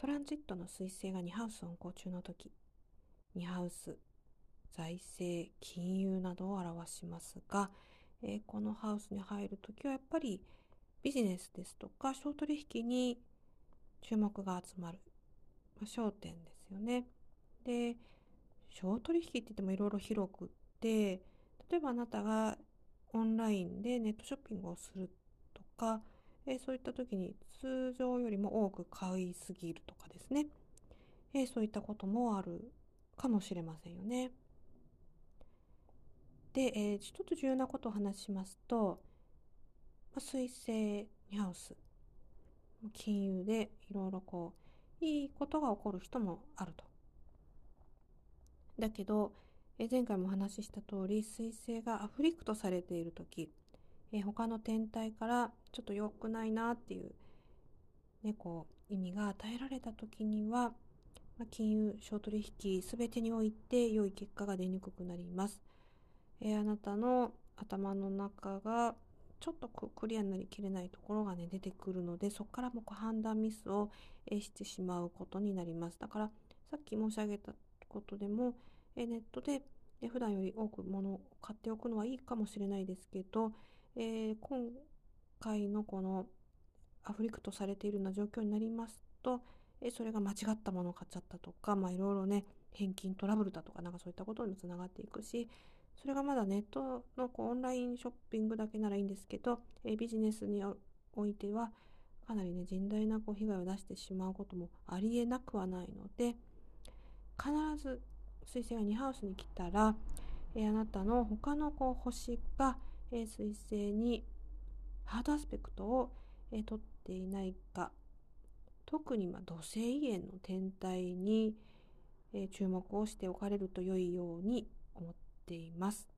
トランジットの彗星が2ハウス運行中の時2ハウス財政金融などを表しますが、えー、このハウスに入る時はやっぱりビジネスですとか小取引に注目が集まる、まあ、焦点ですよね。で小取引って言ってもいろいろ広くって例えばあなたがオンラインでネットショッピングをするとか、え、そういった時に通常よりも多く買いすぎるとかですね、え、そういったこともあるかもしれませんよね。で、えー、ちょっと重要なことを話しますと、まあ、水星ニハウス金融でいろいろこういいことが起こる人もあると。だけど、え前回もお話しした通り彗星がアフリクトされている時、え他の天体からちょっと良くないなっていう,、ね、こう意味が与えられた時には、まあ、金融小取引全てにおいて良い結果が出にくくなります。えあなたの頭の中がちょっとクリアになりきれないところがね出てくるのでそこからもこう判断ミスをしてしまうことになりますだからさっき申し上げたことでもネットで普段より多く物を買っておくのはいいかもしれないですけど、えー、今回のこのアフリクトされているような状況になりますと、えそれが間違ったものを買っちゃったとか、まあいろいろね、返金トラブルだとか、なんかそういったことにもつながっていくし、それがまだネットのこうオンラインショッピングだけならいいんですけど、えビジネスにおいては、かなりね、甚大なこう被害を出してしまうこともありえなくはないので、必ず彗星が2ハウスに来たら、えー、あなたの他のこう星が、え、彗星にハードアスペクトを、えー、取っていないか特に、ま、土星岩の天体に、え、注目をしておかれると良いように思っています。